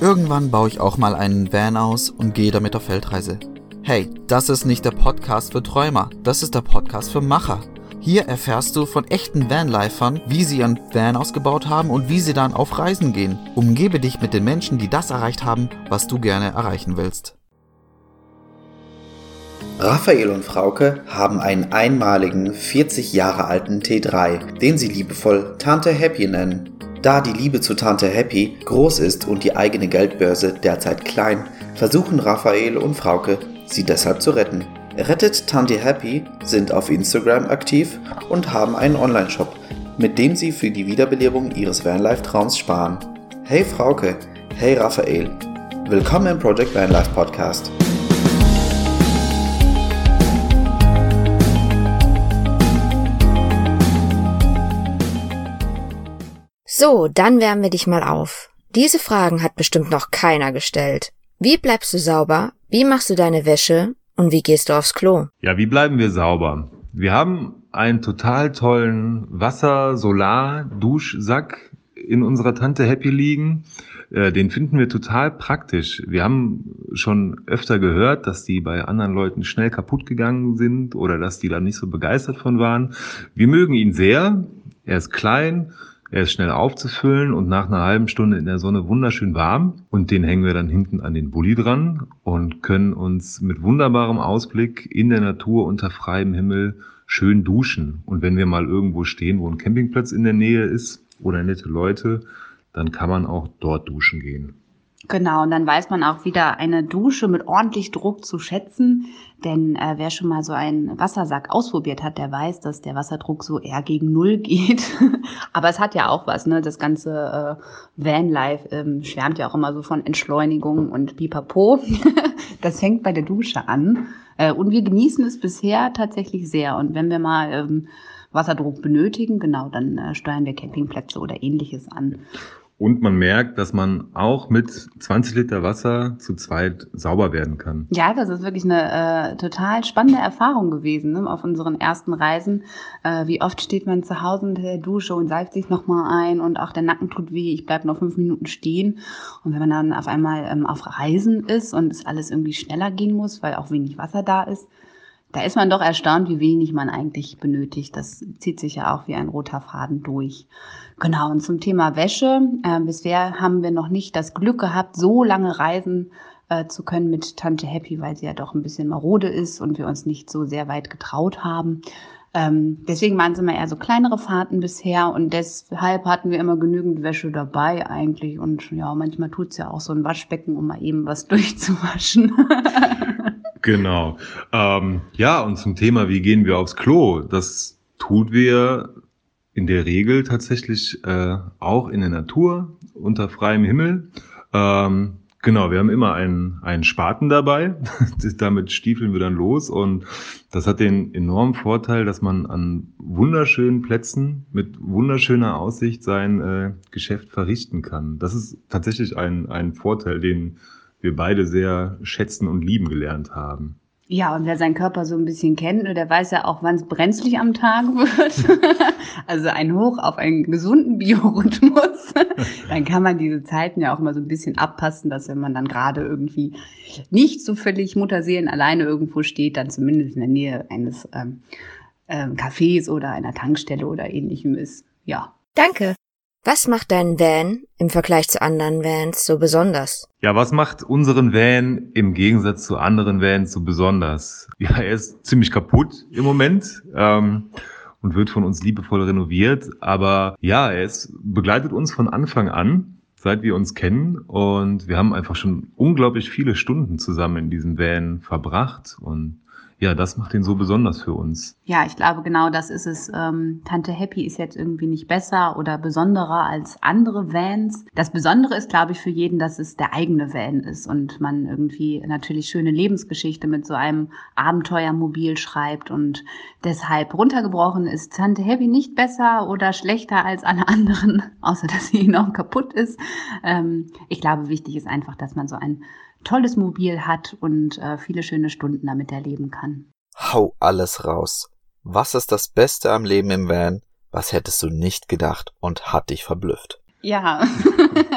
Irgendwann baue ich auch mal einen Van aus und gehe damit auf Feldreise. Hey, das ist nicht der Podcast für Träumer, das ist der Podcast für Macher. Hier erfährst du von echten Vanlifern, wie sie ihren Van ausgebaut haben und wie sie dann auf Reisen gehen. Umgebe dich mit den Menschen, die das erreicht haben, was du gerne erreichen willst. Raphael und Frauke haben einen einmaligen 40 Jahre alten T3, den sie liebevoll Tante Happy nennen. Da die Liebe zu Tante Happy groß ist und die eigene Geldbörse derzeit klein, versuchen Raphael und Frauke, sie deshalb zu retten. Rettet Tante Happy sind auf Instagram aktiv und haben einen Online-Shop, mit dem sie für die Wiederbelebung ihres Vanlife-Traums sparen. Hey Frauke, hey Raphael, willkommen im Project Vanlife Podcast. So, dann wärmen wir dich mal auf. Diese Fragen hat bestimmt noch keiner gestellt. Wie bleibst du sauber? Wie machst du deine Wäsche? Und wie gehst du aufs Klo? Ja, wie bleiben wir sauber? Wir haben einen total tollen Wasser-Solar-Duschsack in unserer Tante Happy liegen. Äh, den finden wir total praktisch. Wir haben schon öfter gehört, dass die bei anderen Leuten schnell kaputt gegangen sind oder dass die da nicht so begeistert von waren. Wir mögen ihn sehr. Er ist klein, er ist schnell aufzufüllen und nach einer halben Stunde in der Sonne wunderschön warm. Und den hängen wir dann hinten an den Bulli dran und können uns mit wunderbarem Ausblick in der Natur unter freiem Himmel schön duschen. Und wenn wir mal irgendwo stehen, wo ein Campingplatz in der Nähe ist oder nette Leute, dann kann man auch dort duschen gehen. Genau, und dann weiß man auch wieder eine Dusche mit ordentlich Druck zu schätzen. Denn äh, wer schon mal so einen Wassersack ausprobiert hat, der weiß, dass der Wasserdruck so eher gegen Null geht. Aber es hat ja auch was, ne? Das ganze äh, Vanlife ähm, schwärmt ja auch immer so von Entschleunigung und Pipapo. das fängt bei der Dusche an. Äh, und wir genießen es bisher tatsächlich sehr. Und wenn wir mal ähm, Wasserdruck benötigen, genau, dann äh, steuern wir Campingplätze oder ähnliches an. Und man merkt, dass man auch mit 20 Liter Wasser zu zweit sauber werden kann. Ja, das ist wirklich eine äh, total spannende Erfahrung gewesen ne, auf unseren ersten Reisen. Äh, wie oft steht man zu Hause unter der Dusche und seift sich nochmal ein und auch der Nacken tut weh, ich bleib noch fünf Minuten stehen. Und wenn man dann auf einmal ähm, auf Reisen ist und es alles irgendwie schneller gehen muss, weil auch wenig Wasser da ist, da ist man doch erstaunt, wie wenig man eigentlich benötigt. Das zieht sich ja auch wie ein roter Faden durch. Genau, und zum Thema Wäsche. Äh, bisher haben wir noch nicht das Glück gehabt, so lange reisen äh, zu können mit Tante Happy, weil sie ja doch ein bisschen marode ist und wir uns nicht so sehr weit getraut haben. Ähm, deswegen waren es immer eher so kleinere Fahrten bisher und deshalb hatten wir immer genügend Wäsche dabei eigentlich. Und ja, manchmal tut's ja auch so ein Waschbecken, um mal eben was durchzuwaschen. Genau. Ähm, ja, und zum Thema, wie gehen wir aufs Klo? Das tut wir in der Regel tatsächlich äh, auch in der Natur, unter freiem Himmel. Ähm, genau, wir haben immer einen, einen Spaten dabei. Damit stiefeln wir dann los. Und das hat den enormen Vorteil, dass man an wunderschönen Plätzen mit wunderschöner Aussicht sein äh, Geschäft verrichten kann. Das ist tatsächlich ein, ein Vorteil, den wir beide sehr schätzen und lieben gelernt haben. Ja, und wer seinen Körper so ein bisschen kennt, der weiß ja auch, wann es brenzlig am Tag wird. also ein Hoch auf einen gesunden Biorhythmus. dann kann man diese Zeiten ja auch mal so ein bisschen abpassen, dass wenn man dann gerade irgendwie nicht so völlig Mutterseelen alleine irgendwo steht, dann zumindest in der Nähe eines ähm, ähm, Cafés oder einer Tankstelle oder ähnlichem ist. Ja. Danke. Was macht dein Van im Vergleich zu anderen Vans so besonders? Ja, was macht unseren Van im Gegensatz zu anderen Vans so besonders? Ja, er ist ziemlich kaputt im Moment ähm, und wird von uns liebevoll renoviert. Aber ja, er ist, begleitet uns von Anfang an, seit wir uns kennen. Und wir haben einfach schon unglaublich viele Stunden zusammen in diesem Van verbracht. Und ja, das macht ihn so besonders für uns. Ja, ich glaube, genau das ist es. Ähm, Tante Happy ist jetzt irgendwie nicht besser oder besonderer als andere Vans. Das Besondere ist, glaube ich, für jeden, dass es der eigene Van ist und man irgendwie natürlich schöne Lebensgeschichte mit so einem Abenteuermobil schreibt und deshalb runtergebrochen ist Tante Happy nicht besser oder schlechter als alle anderen, außer dass sie enorm kaputt ist. Ähm, ich glaube, wichtig ist einfach, dass man so ein tolles Mobil hat und äh, viele schöne Stunden damit erleben kann. Hau alles raus. Was ist das Beste am Leben im Van? Was hättest du nicht gedacht und hat dich verblüfft? Ja,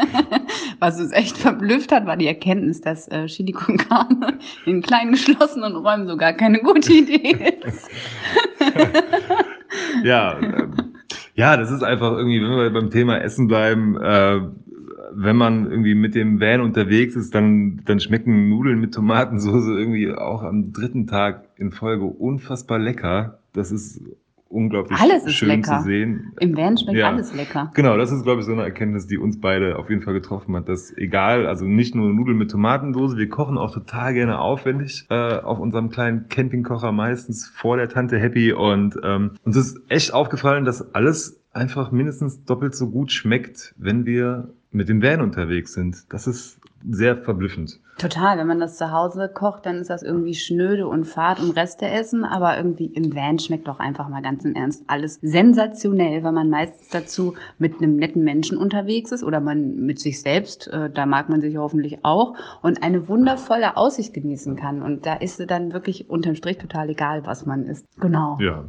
was uns echt verblüfft hat, war die Erkenntnis, dass äh, Chili con Carne in kleinen geschlossenen Räumen sogar keine gute Idee ist. ja, ähm, ja, das ist einfach irgendwie, wenn wir beim Thema Essen bleiben, äh, wenn man irgendwie mit dem Van unterwegs ist, dann, dann schmecken Nudeln mit Tomatensauce irgendwie auch am dritten Tag in Folge unfassbar lecker. Das ist unglaublich Alles ist schön lecker. zu sehen. Im Van schmeckt Ja. alles lecker. Genau, das ist, glaube ich, so eine Erkenntnis, die uns beide auf jeden Fall getroffen hat, dass egal, also nicht nur Nudeln mit Tomatensauce, wir kochen auch total gerne aufwendig äh, auf unserem kleinen Campingkocher meistens vor der Tante Happy und ähm, uns ist echt aufgefallen, dass alles einfach mindestens doppelt so gut schmeckt, wenn wir mit dem Van unterwegs sind. Das ist sehr verblüffend. Total, wenn man das zu Hause kocht, dann ist das irgendwie schnöde und fad und Reste essen, aber irgendwie im Van schmeckt doch einfach mal ganz im Ernst alles sensationell, weil man meistens dazu mit einem netten Menschen unterwegs ist oder man mit sich selbst, äh, da mag man sich hoffentlich auch und eine wundervolle Aussicht genießen kann und da ist es dann wirklich unterm Strich total egal, was man isst. Genau. Ja.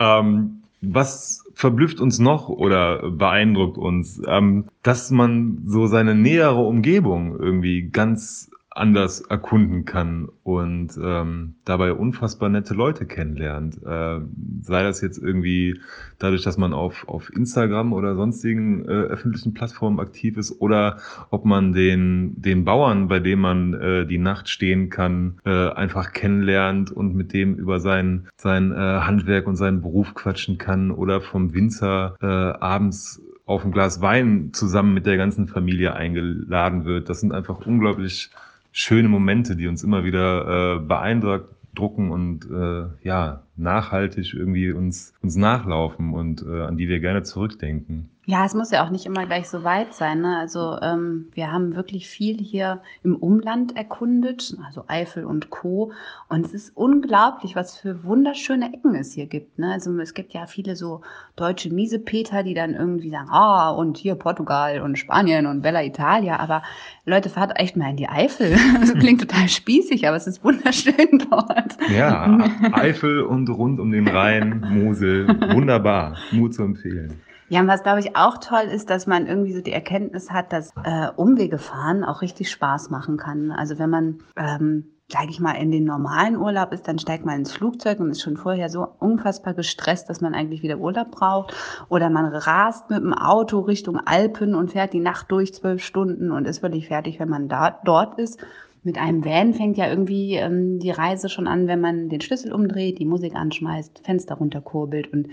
Ähm, was verblüfft uns noch oder beeindruckt uns, ähm, dass man so seine nähere Umgebung irgendwie ganz anders erkunden kann und ähm, dabei unfassbar nette Leute kennenlernt. Äh, sei das jetzt irgendwie dadurch, dass man auf, auf Instagram oder sonstigen äh, öffentlichen Plattformen aktiv ist oder ob man den, den Bauern, bei dem man äh, die Nacht stehen kann, äh, einfach kennenlernt und mit dem über sein, sein äh, Handwerk und seinen Beruf quatschen kann oder vom Winzer äh, abends auf ein Glas Wein zusammen mit der ganzen Familie eingeladen wird. Das sind einfach unglaublich schöne Momente, die uns immer wieder äh, beeindrucken und äh, ja, nachhaltig irgendwie uns, uns nachlaufen und äh, an die wir gerne zurückdenken. Ja, es muss ja auch nicht immer gleich so weit sein. Ne? Also ähm, wir haben wirklich viel hier im Umland erkundet, also Eifel und Co. Und es ist unglaublich, was für wunderschöne Ecken es hier gibt. Ne? Also es gibt ja viele so deutsche Miesepeter, die dann irgendwie sagen, ah, und hier Portugal und Spanien und Bella Italia. Aber Leute, fahrt echt mal in die Eifel. Das klingt total spießig, aber es ist wunderschön dort. Ja, Eifel und rund um den Rhein, Mosel, wunderbar, nur zu empfehlen. Ja, und was glaube ich auch toll ist, dass man irgendwie so die Erkenntnis hat, dass äh, Umwege fahren auch richtig Spaß machen kann. Also wenn man, ähm, sage ich mal, in den normalen Urlaub ist, dann steigt man ins Flugzeug und ist schon vorher so unfassbar gestresst, dass man eigentlich wieder Urlaub braucht. Oder man rast mit dem Auto Richtung Alpen und fährt die Nacht durch zwölf Stunden und ist völlig fertig, wenn man da, dort ist. Mit einem Van fängt ja irgendwie ähm, die Reise schon an, wenn man den Schlüssel umdreht, die Musik anschmeißt, Fenster runterkurbelt und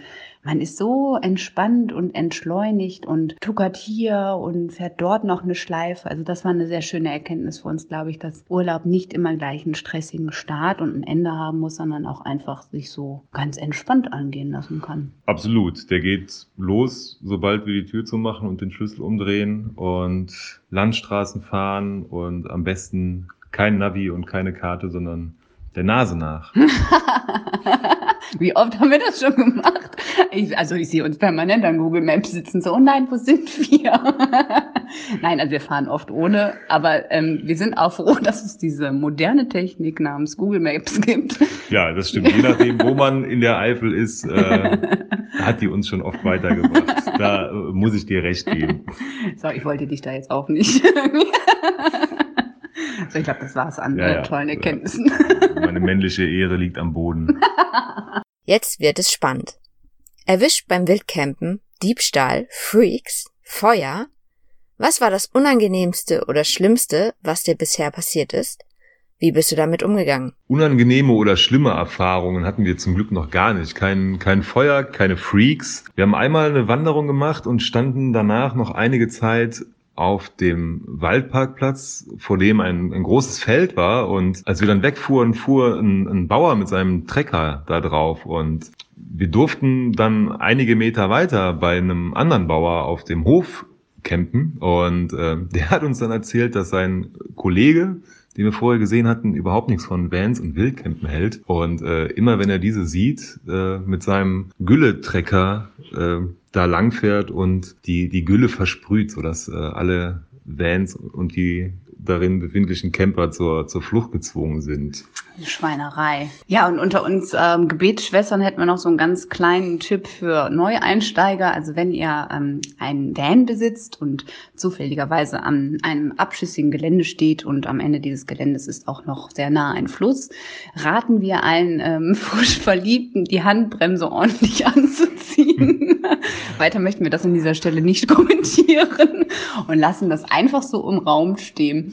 man ist so entspannt und entschleunigt und tuckert hier und fährt dort noch eine Schleife. Also das war eine sehr schöne Erkenntnis für uns, glaube ich, dass Urlaub nicht immer gleich einen stressigen Start und ein Ende haben muss, sondern auch einfach sich so ganz entspannt angehen lassen kann. Absolut. Der geht los, sobald wir die Tür zumachen und den Schlüssel umdrehen und Landstraßen fahren und am besten kein Navi und keine Karte, sondern der Nase nach. Wie oft haben wir das schon gemacht? Ich, also ich sehe uns permanent an Google Maps sitzen, so, oh nein, wo sind wir? nein, also wir fahren oft ohne, aber ähm, wir sind auch froh, dass es diese moderne Technik namens Google Maps gibt. Ja, das stimmt. Je nachdem, wo man in der Eifel ist, äh, hat die uns schon oft weitergebracht. Da äh, muss ich dir recht geben. So, ich wollte dich da jetzt auch nicht. So, ich glaube, das war's an Ja, äh, ja. tollen Erkenntnissen. Meine männliche Ehre liegt am Boden. Jetzt wird es spannend. Erwischt beim Wildcampen, Diebstahl, Freaks, Feuer. Was war das Unangenehmste oder Schlimmste, was dir bisher passiert ist? Wie bist du damit umgegangen? Unangenehme oder schlimme Erfahrungen hatten wir zum Glück noch gar nicht. Kein, kein Feuer, keine Freaks. Wir haben einmal eine Wanderung gemacht und standen danach noch einige Zeit auf dem Waldparkplatz, vor dem ein, ein großes Feld war. Und als wir dann wegfuhren, fuhr ein, ein Bauer mit seinem Trecker da drauf. Und wir durften dann einige Meter weiter bei einem anderen Bauer auf dem Hof campen. Und äh, der hat uns dann erzählt, dass sein Kollege, den wir vorher gesehen hatten, überhaupt nichts von Vans und Wildcampen hält. Und äh, immer wenn er diese sieht, äh, mit seinem Gülletrecker äh, da langfährt und die, die Gülle versprüht, sodass äh, alle Vans und die darin befindlichen Camper zur, zur Flucht gezwungen sind. Schweinerei. Ja, und unter uns ähm, Gebetsschwestern hätten wir noch so einen ganz kleinen Tipp für Neueinsteiger. Also wenn ihr ähm, einen Van besitzt und zufälligerweise an einem abschüssigen Gelände steht und am Ende dieses Geländes ist auch noch sehr nah ein Fluss, raten wir allen ähm, frisch Verliebten, die Handbremse ordentlich anzuziehen. Weiter möchten wir das an dieser Stelle nicht kommentieren und lassen das einfach so im Raum stehen.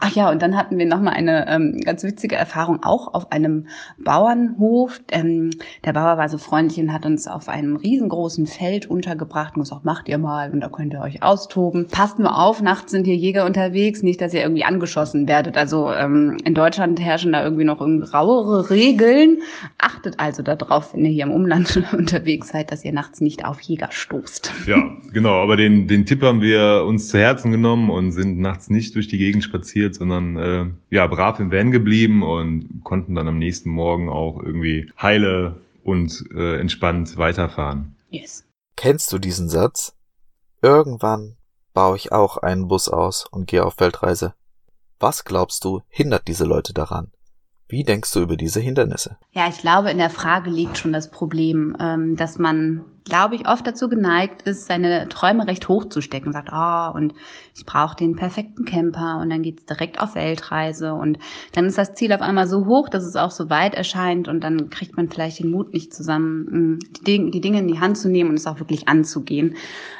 Ach ja, und dann hatten wir nochmal eine ähm, ganz witzige Erfahrung auch auf einem Bauernhof. Ähm, der Bauer war so freundlich und hat uns auf einem riesengroßen Feld untergebracht und gesagt, macht ihr mal und da könnt ihr euch austoben. Passt nur auf, nachts sind hier Jäger unterwegs, nicht, dass ihr irgendwie angeschossen werdet. Also ähm, in Deutschland herrschen da irgendwie noch irgendwie rauere Regeln. Achtet also darauf, wenn ihr hier im Umland unterwegs seid, dass ihr nachts nicht auf Jäger stoßt. Ja, genau, aber den, den Tipp haben wir uns zu Herzen genommen und sind nachts nicht durch die Gegend spaziert passiert, sondern äh, ja, brav im Van geblieben und konnten dann am nächsten Morgen auch irgendwie heile und äh, entspannt weiterfahren. Yes. Kennst du diesen Satz? Irgendwann baue ich auch einen Bus aus und gehe auf Weltreise. Was glaubst du, hindert diese Leute daran? Wie denkst du über diese Hindernisse? Ja, ich glaube, in der Frage liegt schon das Problem, ähm, dass man glaube ich, oft dazu geneigt ist, seine Träume recht hoch zu stecken sagt, oh, und ich brauche den perfekten Camper und dann geht's direkt auf Weltreise und dann ist das Ziel auf einmal so hoch, dass es auch so weit erscheint und dann kriegt man vielleicht den Mut nicht zusammen, die, Dinge, die Dinge in die Hand zu nehmen und es auch wirklich anzugehen.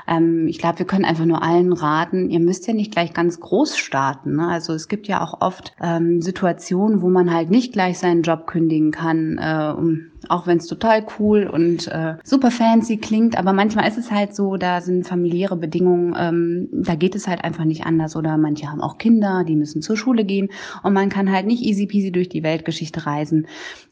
Ähm, ich glaube, wir können einfach nur allen raten, ihr müsst ja nicht gleich ganz groß starten. Ne? Also es gibt ja auch oft ähm, Situationen, wo man halt nicht gleich seinen Job kündigen kann, äh, um auch wenn es total cool und äh, super fancy klingt, aber manchmal ist es halt so, da sind familiäre Bedingungen, ähm, da geht es halt einfach nicht anders oder manche haben auch Kinder, die müssen zur Schule gehen und man kann halt nicht easy peasy durch die Weltgeschichte reisen.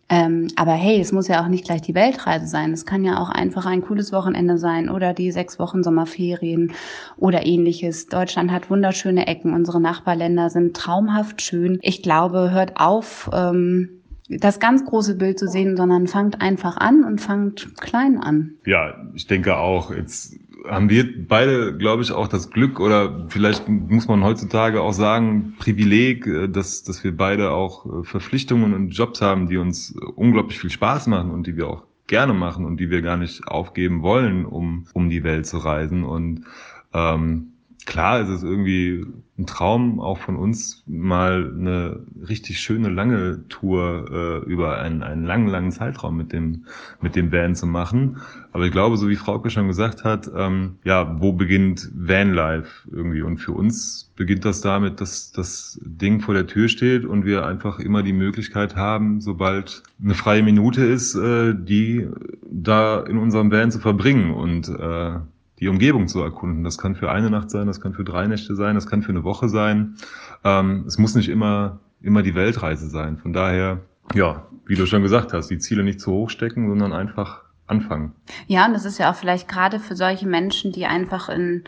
Ähm, aber hey, es muss ja auch nicht gleich die Weltreise sein. Es kann ja auch einfach ein cooles Wochenende sein oder die sechs Wochen Sommerferien oder ähnliches. Deutschland hat wunderschöne Ecken. Unsere Nachbarländer sind traumhaft schön. Ich glaube, hört auf, ähm, das ganz große Bild zu sehen, sondern fangt einfach an und fangt klein an. Ja, ich denke auch, jetzt haben wir beide, glaube ich, auch das Glück oder vielleicht muss man heutzutage auch sagen, Privileg, äh, dass, dass wir beide auch äh, Verpflichtungen und Jobs haben, die uns unglaublich viel Spaß machen und die wir auch gerne machen und die wir gar nicht aufgeben wollen, um, um die Welt zu reisen. Und ähm, klar ist es irgendwie ein Traum auch von uns, mal eine richtig schöne lange Tour äh, über einen, einen langen, langen Zeitraum mit dem, mit dem Van zu machen. Aber ich glaube, so wie Frauke schon gesagt hat, ähm, ja, wo beginnt Vanlife irgendwie? Und für uns beginnt das damit, dass das Ding vor der Tür steht und wir einfach immer die Möglichkeit haben, sobald eine freie Minute ist, äh, die da in unserem Van zu verbringen. Und äh, die Umgebung zu erkunden. Das kann für eine Nacht sein, das kann für drei Nächte sein, das kann für eine Woche sein. Ähm, es muss nicht immer, immer die Weltreise sein. Von daher, ja, wie du schon gesagt hast, die Ziele nicht zu hoch stecken, sondern einfach anfangen. Ja, und das ist ja auch vielleicht gerade für solche Menschen, die einfach in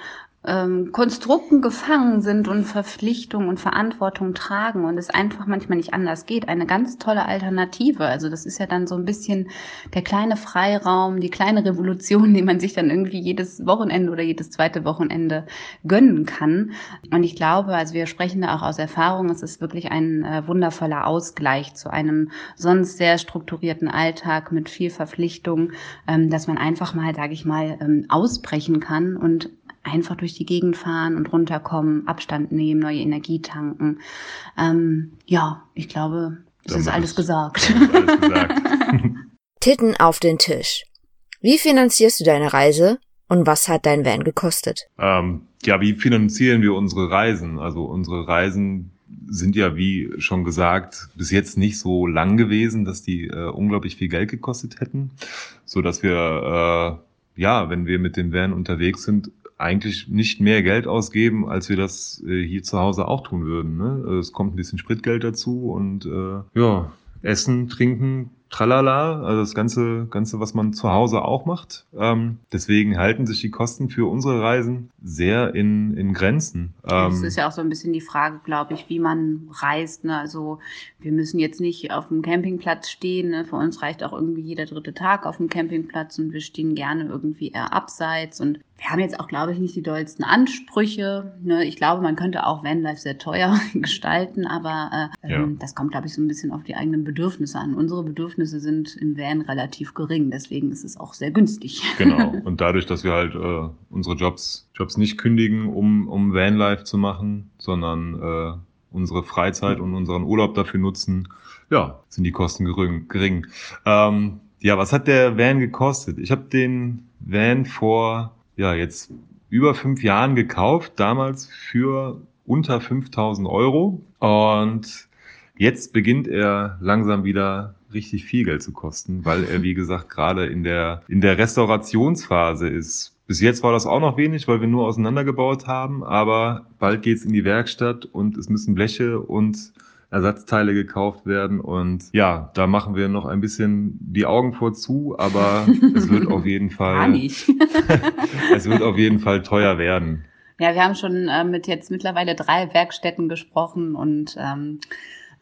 ähm, Konstrukten gefangen sind und Verpflichtungen und Verantwortung tragen und es einfach manchmal nicht anders geht. Eine ganz tolle Alternative. Also das ist ja dann so ein bisschen der kleine Freiraum, die kleine Revolution, die man sich dann irgendwie jedes Wochenende oder jedes zweite Wochenende gönnen kann. Und ich glaube, also wir sprechen da auch aus Erfahrung, es ist wirklich ein äh, wundervoller Ausgleich zu einem sonst sehr strukturierten Alltag mit viel Verpflichtung, ähm, dass man einfach mal, sage ich mal, ähm, ausbrechen kann und einfach durch die Gegend fahren und runterkommen, Abstand nehmen, neue Energie tanken. Ähm, ja, ich glaube, es ist alles gesagt. alles gesagt. Titten auf den Tisch. Wie finanzierst du deine Reise und was hat dein Van gekostet? Ähm, ja, wie finanzieren wir unsere Reisen? Also unsere Reisen sind ja, wie schon gesagt, bis jetzt nicht so lang gewesen, dass die äh, unglaublich viel Geld gekostet hätten, so dass wir äh, ja, wenn wir mit dem Van unterwegs sind, eigentlich nicht mehr Geld ausgeben, als wir das äh, hier zu Hause auch tun würden. Ne? Es kommt ein bisschen Spritgeld dazu und äh, ja, Essen, Trinken, tralala, also das ganze, ganze, was man zu Hause auch macht. Ähm, deswegen halten sich die Kosten für unsere Reisen sehr in, in Grenzen. Ähm, das ist ja auch so ein bisschen die Frage, glaube ich, wie man reist. Ne? Also wir müssen jetzt nicht auf dem Campingplatz stehen. Ne? Für uns reicht auch irgendwie jeder dritte Tag auf dem Campingplatz und wir stehen gerne irgendwie eher abseits und wir haben jetzt auch, glaube ich, nicht die dollsten Ansprüche. Ne? Ich glaube, man könnte auch Vanlife sehr teuer gestalten, aber äh, Ja. ähm, das kommt, glaube ich, so ein bisschen auf die eigenen Bedürfnisse an. Unsere Bedürfnisse sind im Van relativ gering, deswegen ist es auch sehr günstig. Genau. Und dadurch, dass wir halt äh, unsere Jobs, Jobs nicht kündigen, um, um Vanlife zu machen, sondern äh, unsere Freizeit und unseren Urlaub dafür nutzen, ja, sind die Kosten gering. gering. Ähm, ja, was hat der Van gekostet? Ich habe den Van vor, ja, jetzt über fünf Jahren gekauft, damals für unter 5000 Euro. Und jetzt beginnt er langsam wieder richtig viel Geld zu kosten, weil er, wie gesagt, gerade in der, in der Restaurationsphase ist. Bis jetzt war das auch noch wenig, weil wir nur auseinandergebaut haben, aber bald geht's in die Werkstatt und es müssen Bleche und Ersatzteile gekauft werden und ja, da machen wir noch ein bisschen die Augen vor zu, aber es wird auf jeden Gar Fall, nicht. es wird auf jeden Fall teuer werden. Ja, wir haben schon äh, mit jetzt mittlerweile drei Werkstätten gesprochen und ähm,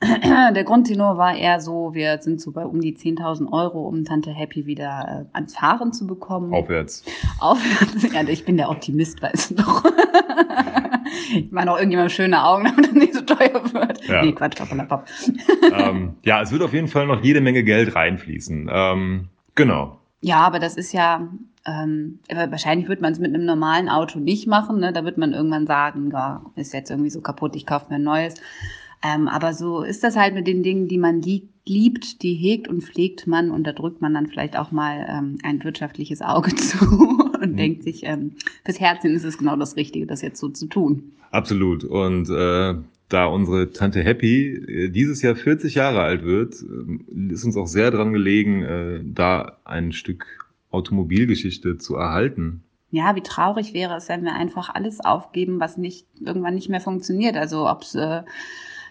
der Grundtenor war eher so, wir sind so bei um die 10.000 Euro, um Tante Happy wieder äh, ans Fahren zu bekommen. Aufwärts. Aufwärts. Ja, ich bin der Optimist, weißt du doch. ich meine auch irgendjemand schöne Augen, damit das nicht so teuer wird. Ja. Nee, Quatsch, Papp. ähm, ja, es wird auf jeden Fall noch jede Menge Geld reinfließen. Ähm, genau. Ja, aber das ist ja, ähm, wahrscheinlich wird man es mit einem normalen Auto nicht machen. Ne? Da wird man irgendwann sagen, ja, ist jetzt irgendwie so kaputt, ich kaufe mir ein neues. Ähm, aber so ist das halt mit den Dingen, die man lieb, liebt, die hegt und pflegt man und da drückt man dann vielleicht auch mal ähm, ein wirtschaftliches Auge zu und Mhm. denkt sich, ähm, fürs Herzen ist es genau das Richtige, das jetzt so zu tun. Absolut. Und äh, da unsere Tante Happy äh, dieses Jahr 40 Jahre alt wird, äh, ist uns auch sehr dran gelegen, äh, da ein Stück Automobilgeschichte zu erhalten. Ja, wie traurig wäre es, wenn wir einfach alles aufgeben, was nicht irgendwann nicht mehr funktioniert. Also ob es äh,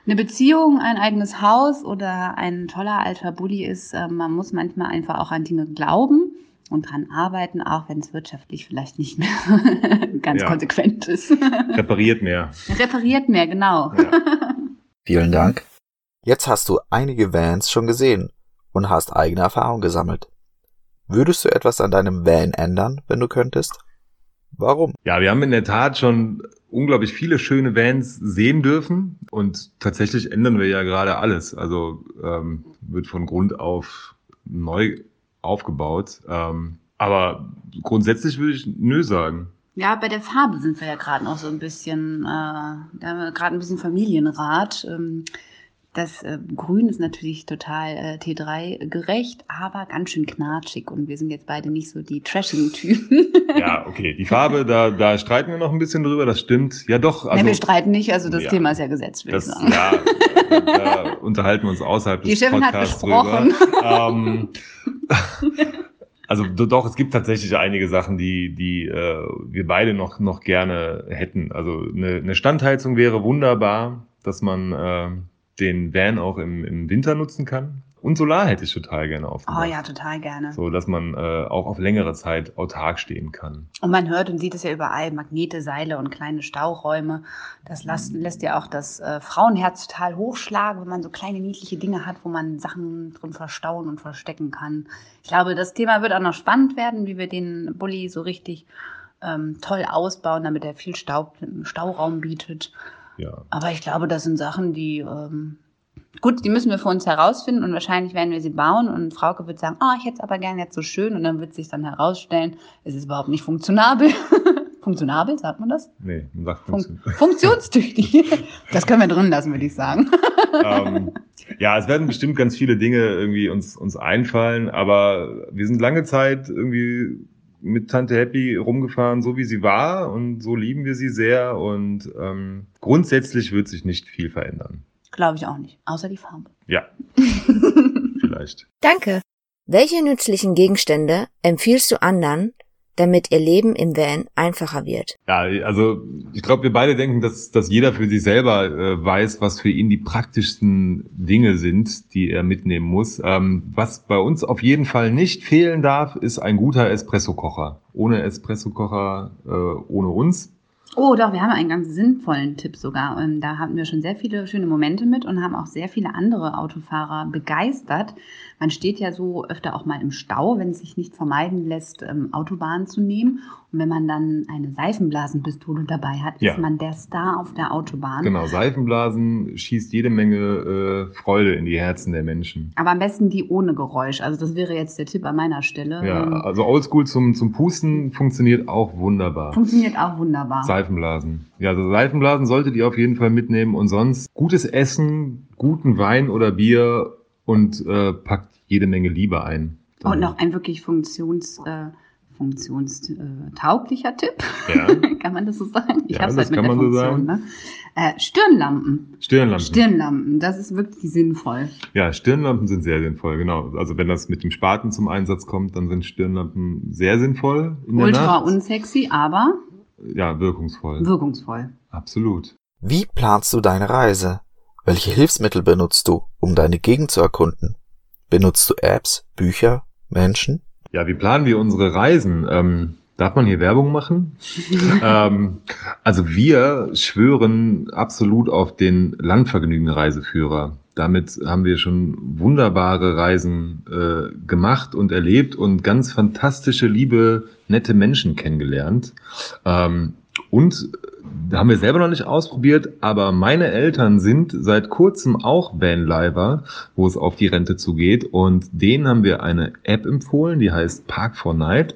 eine Beziehung, ein eigenes Haus oder ein toller alter Bulli ist, äh, man muss manchmal einfach auch an Dinge glauben und dran arbeiten, auch wenn es wirtschaftlich vielleicht nicht mehr ganz Ja. konsequent ist. Repariert mehr. Repariert mehr, genau. Ja. Vielen Dank. Jetzt hast du einige Vans schon gesehen und hast eigene Erfahrung gesammelt. Würdest du etwas an deinem Van ändern, wenn du könntest? Warum? Ja, wir haben in der Tat schon unglaublich viele schöne Vans sehen dürfen und tatsächlich ändern wir ja gerade alles. Also ähm, wird von Grund auf neu aufgebaut. Ähm, aber grundsätzlich würde ich nö sagen. Ja, bei der Farbe sind wir ja gerade noch so ein bisschen, äh, da haben wir gerade ein bisschen Familienrat. Ähm, das äh, Grün ist natürlich total äh, T3 gerecht, aber ganz schön knatschig und wir sind jetzt beide nicht so die trashigen Typen. Ja, okay. Die Farbe, da, da streiten wir noch ein bisschen drüber, das stimmt. Ja, doch. Also, Nein, wir streiten nicht, also das ja. Thema ist ja gesetzt, würde ich sagen. ja, da unterhalten wir uns außerhalb Die des Chefin hat Podcasts gesprochen. drüber. Ähm, also do- doch, es gibt tatsächlich einige Sachen, die, die äh, wir beide noch, noch gerne hätten. Also eine, eine Standheizung wäre wunderbar, dass man äh, den Van auch im, im Winter nutzen kann. Und Solar hätte ich total gerne Oh aufgebaut. ja, total gerne. So, dass man äh, auch auf längere Zeit autark stehen kann. Und man hört und sieht es ja überall, Magnete, Seile und kleine Stauräume. Das lässt, lässt ja auch das äh, Frauenherz total hochschlagen, wenn man so kleine niedliche Dinge hat, wo man Sachen drin verstauen und verstecken kann. Ich glaube, das Thema wird auch noch spannend werden, wie wir den Bulli so richtig ähm, toll ausbauen, damit er viel Staub, Stauraum bietet. Ja. Aber ich glaube, das sind Sachen, die ähm, gut, die müssen wir für uns herausfinden und wahrscheinlich werden wir sie bauen und Frauke wird sagen, oh, ich hätte es aber gern jetzt so schön und dann wird sich dann herausstellen, es ist überhaupt nicht funktionabel. funktionabel, sagt man das? Nee, man sagt Fun funktioniert. funktionstüchtig. Das können wir drin lassen, würde ich sagen. ähm, ja, es werden bestimmt ganz viele Dinge irgendwie uns, uns einfallen, aber wir sind lange Zeit irgendwie mit Tante Happy rumgefahren, so wie sie war und so lieben wir sie sehr und ähm, grundsätzlich wird sich nicht viel verändern. Glaube ich auch nicht, außer die Farbe. Ja, vielleicht. Danke. Welche nützlichen Gegenstände empfiehlst du anderen, damit ihr Leben im Van einfacher wird? Ja, also ich glaube, wir beide denken, dass, dass jeder für sich selber äh, weiß, was für ihn die praktischsten Dinge sind, die er mitnehmen muss. Ähm, was bei uns auf jeden Fall nicht fehlen darf, ist ein guter Espressokocher. Ohne Espressokocher, äh, ohne uns. Oh, doch, wir haben einen ganz sinnvollen Tipp sogar. Und da hatten wir schon sehr viele schöne Momente mit und haben auch sehr viele andere Autofahrer begeistert. Man steht ja so öfter auch mal im Stau, wenn es sich nicht vermeiden lässt, ähm, Autobahn zu nehmen. Und wenn man dann eine Seifenblasenpistole dabei hat, Ja. ist man der Star auf der Autobahn. Genau, Seifenblasen schießt jede Menge äh, Freude in die Herzen der Menschen. Aber am besten die ohne Geräusch. Also das wäre jetzt der Tipp an meiner Stelle. Ja, Ähm, also Oldschool zum, zum Pusten funktioniert auch wunderbar. Funktioniert auch wunderbar. Seifenblasen. Ja, also Seifenblasen solltet ihr auf jeden Fall mitnehmen und sonst gutes Essen, guten Wein oder Bier und äh, packt jede Menge Liebe ein. Und noch ein wirklich funktions, äh, funktionstauglicher Tipp. Ja, kann man das so sagen? Ich Ja, das halt mit kann der man so Funktion, ne? Äh, Stirnlampen. Stirnlampen. Stirnlampen, das ist wirklich sinnvoll. Ja, Stirnlampen sind sehr sinnvoll, genau. Also wenn das mit dem Spaten zum Einsatz kommt, dann sind Stirnlampen sehr sinnvoll in der Ultra Nacht. unsexy, aber Ja, wirkungsvoll. wirkungsvoll. Absolut. Wie planst du deine Reise? Welche Hilfsmittel benutzt du, um deine Gegend zu erkunden? Benutzt du Apps, Bücher, Menschen? Ja, wie planen wir unsere Reisen? Ähm, darf man hier Werbung machen? ähm, also wir schwören absolut auf den Landvergnügen-Reiseführer. Damit haben wir schon wunderbare Reisen äh, gemacht und erlebt und ganz fantastische, liebe, nette Menschen kennengelernt. Ähm, und haben wir selber noch nicht ausprobiert, aber meine Eltern sind seit kurzem auch Vanlifer, wo es auf die Rente zugeht. Und denen haben wir eine App empfohlen, die heißt Park for Night.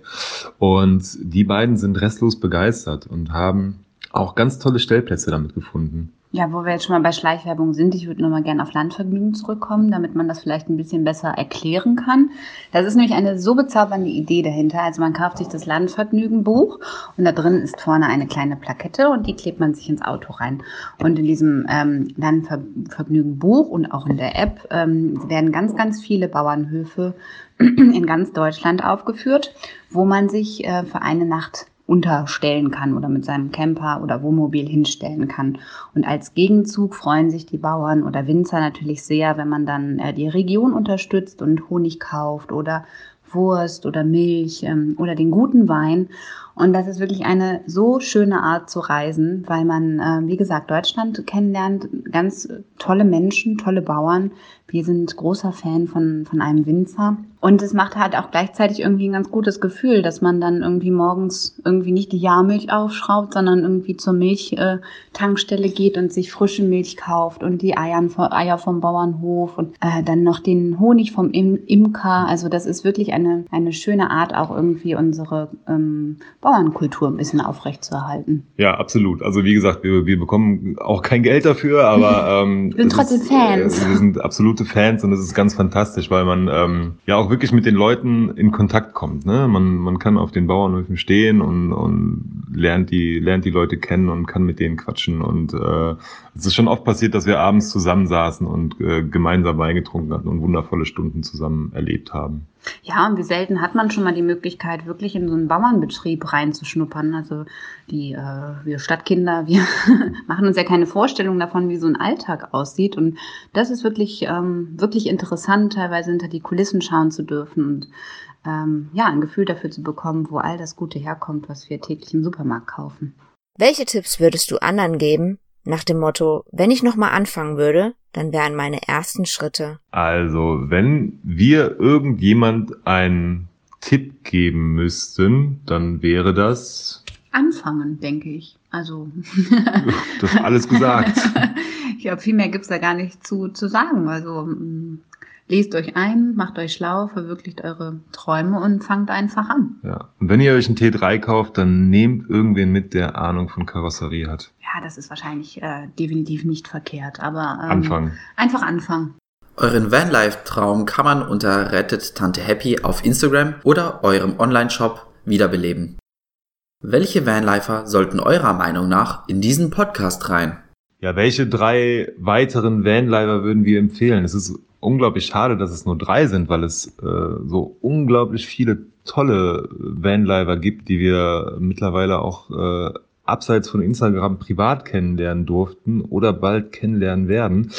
Und die beiden sind restlos begeistert und haben auch ganz tolle Stellplätze damit gefunden. Ja, wo wir jetzt schon mal bei Schleichwerbung sind, ich würde nochmal gerne auf Landvergnügen zurückkommen, damit man das vielleicht ein bisschen besser erklären kann. Das ist nämlich eine so bezaubernde Idee dahinter. Also man kauft sich das Landvergnügen-Buch und da drin ist vorne eine kleine Plakette und die klebt man sich ins Auto rein. Und in diesem ähm, Landvergnügen-Buch und auch in der App ähm, werden ganz, ganz viele Bauernhöfe in ganz Deutschland aufgeführt, wo man sich äh, für eine Nacht unterstellen kann oder mit seinem Camper oder Wohnmobil hinstellen kann. Und als Gegenzug freuen sich die Bauern oder Winzer natürlich sehr, wenn man dann äh, die Region unterstützt und Honig kauft oder Wurst oder Milch ähm, oder den guten Wein. Und das ist wirklich eine so schöne Art zu reisen, weil man, äh, wie gesagt, Deutschland kennenlernt, ganz tolle Menschen, tolle Bauern. Wir sind großer Fan von, von einem Winzer. Und es macht halt auch gleichzeitig irgendwie ein ganz gutes Gefühl, dass man dann irgendwie morgens irgendwie nicht die Jahrmilch aufschraubt, sondern irgendwie zur Milchtankstelle geht und sich frische Milch kauft und die Eiern, Eier vom Bauernhof und äh, dann noch den Honig vom Im Imker. Also das ist wirklich eine, eine schöne Art, auch irgendwie unsere ähm, Bauernkultur ein bisschen aufrechtzuerhalten. Ja, absolut. Also wie gesagt, wir, wir bekommen auch kein Geld dafür, aber ähm, Wir sind trotzdem ist, Fans. Äh, wir sind absolute Fans und es ist ganz fantastisch, weil man ähm, ja auch wirklich mit den Leuten in Kontakt kommt. Ne? Man, man kann auf den Bauernhöfen stehen und, und lernt die lernt die Leute kennen und kann mit denen quatschen und äh, es ist schon oft passiert, dass wir abends zusammensaßen und äh, gemeinsam Wein getrunken hatten und wundervolle Stunden zusammen erlebt haben. Ja, und wie selten hat man schon mal die Möglichkeit, wirklich in so einen Bauernbetrieb reinzuschnuppern. Also die äh, wir Stadtkinder, wir machen uns ja keine Vorstellung davon, wie so ein Alltag aussieht. Und das ist wirklich, ähm, wirklich interessant, teilweise hinter die Kulissen schauen zu dürfen und ähm, ja, ein Gefühl dafür zu bekommen, wo all das Gute herkommt, was wir täglich im Supermarkt kaufen. Welche Tipps würdest du anderen geben, nach dem Motto, wenn ich nochmal anfangen würde, dann wären meine ersten Schritte. Also, wenn wir irgendjemand einen Tipp geben müssten, dann wäre das Anfangen, denke ich. Also das ist alles gesagt. ich glaube, viel mehr gibt's da gar nicht zu, zu sagen. Also mm, lest euch ein, macht euch schlau, verwirklicht eure Träume und fangt einfach an. Ja. Und wenn ihr euch einen T3 kauft, dann nehmt irgendwen mit, der Ahnung von Karosserie hat. Ja, das ist wahrscheinlich äh, definitiv nicht verkehrt, aber ähm, Anfangen. einfach anfangen. Euren Vanlife-Traum kann man unter Rettet Tante Happy auf Instagram oder eurem Online-Shop wiederbeleben. Welche Vanlifer sollten eurer Meinung nach in diesen Podcast rein? Ja, welche drei weiteren Vanlifer würden wir empfehlen? Es ist unglaublich schade, dass es nur drei sind, weil es äh, so unglaublich viele tolle Vanlifer gibt, die wir mittlerweile auch äh, abseits von Instagram privat kennenlernen durften oder bald kennenlernen werden.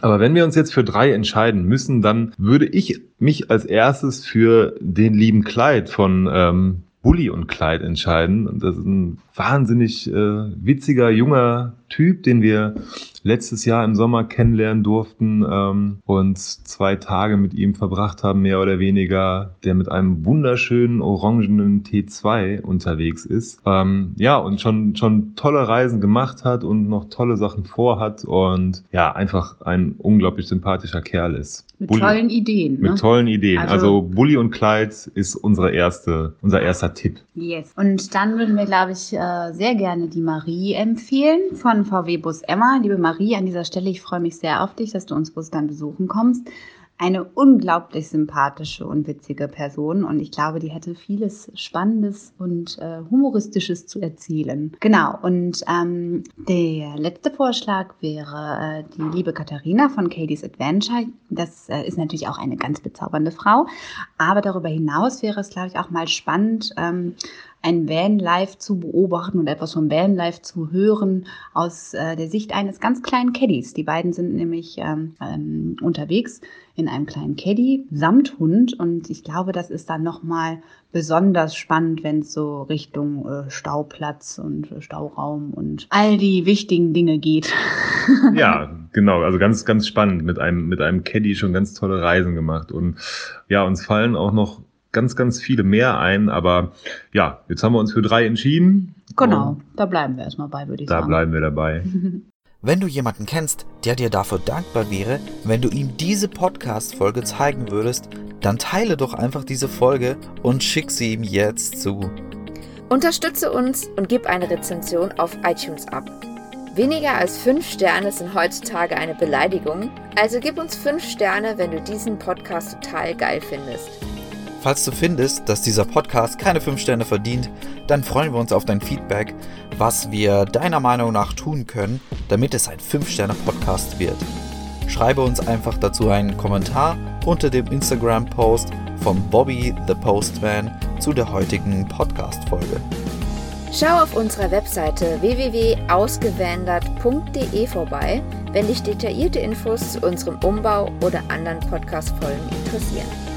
Aber wenn wir uns jetzt für drei entscheiden müssen, dann würde ich mich als erstes für den lieben Clyde von ähm, Bully und Clyde entscheiden. Das ist ein wahnsinnig äh, witziger, junger Typ, den wir letztes Jahr im Sommer kennenlernen durften ähm, und zwei Tage mit ihm verbracht haben, mehr oder weniger, der mit einem wunderschönen orangenen T2 unterwegs ist. Ähm, ja, und schon, schon tolle Reisen gemacht hat und noch tolle Sachen vorhat und ja, einfach ein unglaublich sympathischer Kerl ist. Mit Bulli- tollen Ideen. Ne? Mit tollen Ideen. Also, Also- Bully und Clyde ist unsere erste, unser erster Tipp. Yes. Und dann würden wir, glaube ich, äh, sehr gerne die Marie empfehlen von VW Bus Emma. Liebe Marie, an dieser Stelle, ich freue mich sehr auf dich, dass du uns Bus dann besuchen kommst. Eine unglaublich sympathische und witzige Person und ich glaube, die hätte vieles Spannendes und äh, Humoristisches zu erzählen. Genau, und ähm, der letzte Vorschlag wäre äh, die liebe Katharina von Katie's Adventure. Das äh, ist natürlich auch eine ganz bezaubernde Frau, aber darüber hinaus wäre es, glaube ich, auch mal spannend, ähm, ein Vanlife zu beobachten und etwas vom Vanlife zu hören aus äh, der Sicht eines ganz kleinen Caddies. Die beiden sind nämlich ähm, ähm, unterwegs in einem kleinen Caddy samt Hund und ich glaube, das ist dann nochmal besonders spannend, wenn es so Richtung äh, Stauplatz und äh, Stauraum und all die wichtigen Dinge geht. Ja, genau. Also ganz, ganz spannend. Mit einem, mit einem Caddy schon ganz tolle Reisen gemacht. Und ja, uns fallen auch noch ganz, ganz viele mehr ein. Aber ja, jetzt haben wir uns für drei entschieden. Genau, da bleiben wir erstmal bei, würde ich Da sagen. bleiben wir dabei. Wenn du jemanden kennst, der dir dafür dankbar wäre, wenn du ihm diese Podcast-Folge zeigen würdest, dann teile doch einfach diese Folge und schick sie ihm jetzt zu. Unterstütze uns und gib eine Rezension auf iTunes ab. Weniger als 5 Sterne sind heutzutage eine Beleidigung, also gib uns 5 Sterne, wenn du diesen Podcast total geil findest. Falls du findest, dass dieser Podcast keine 5 Sterne verdient, dann freuen wir uns auf dein Feedback, was wir deiner Meinung nach tun können, damit es ein 5-Sterne-Podcast wird. Schreibe uns einfach dazu einen Kommentar unter dem Instagram-Post von Bobby the Postman zu der heutigen Podcast-Folge. Schau auf unserer Webseite www.ausgewandert.de vorbei, wenn dich detaillierte Infos zu unserem Umbau oder anderen Podcast-Folgen interessieren.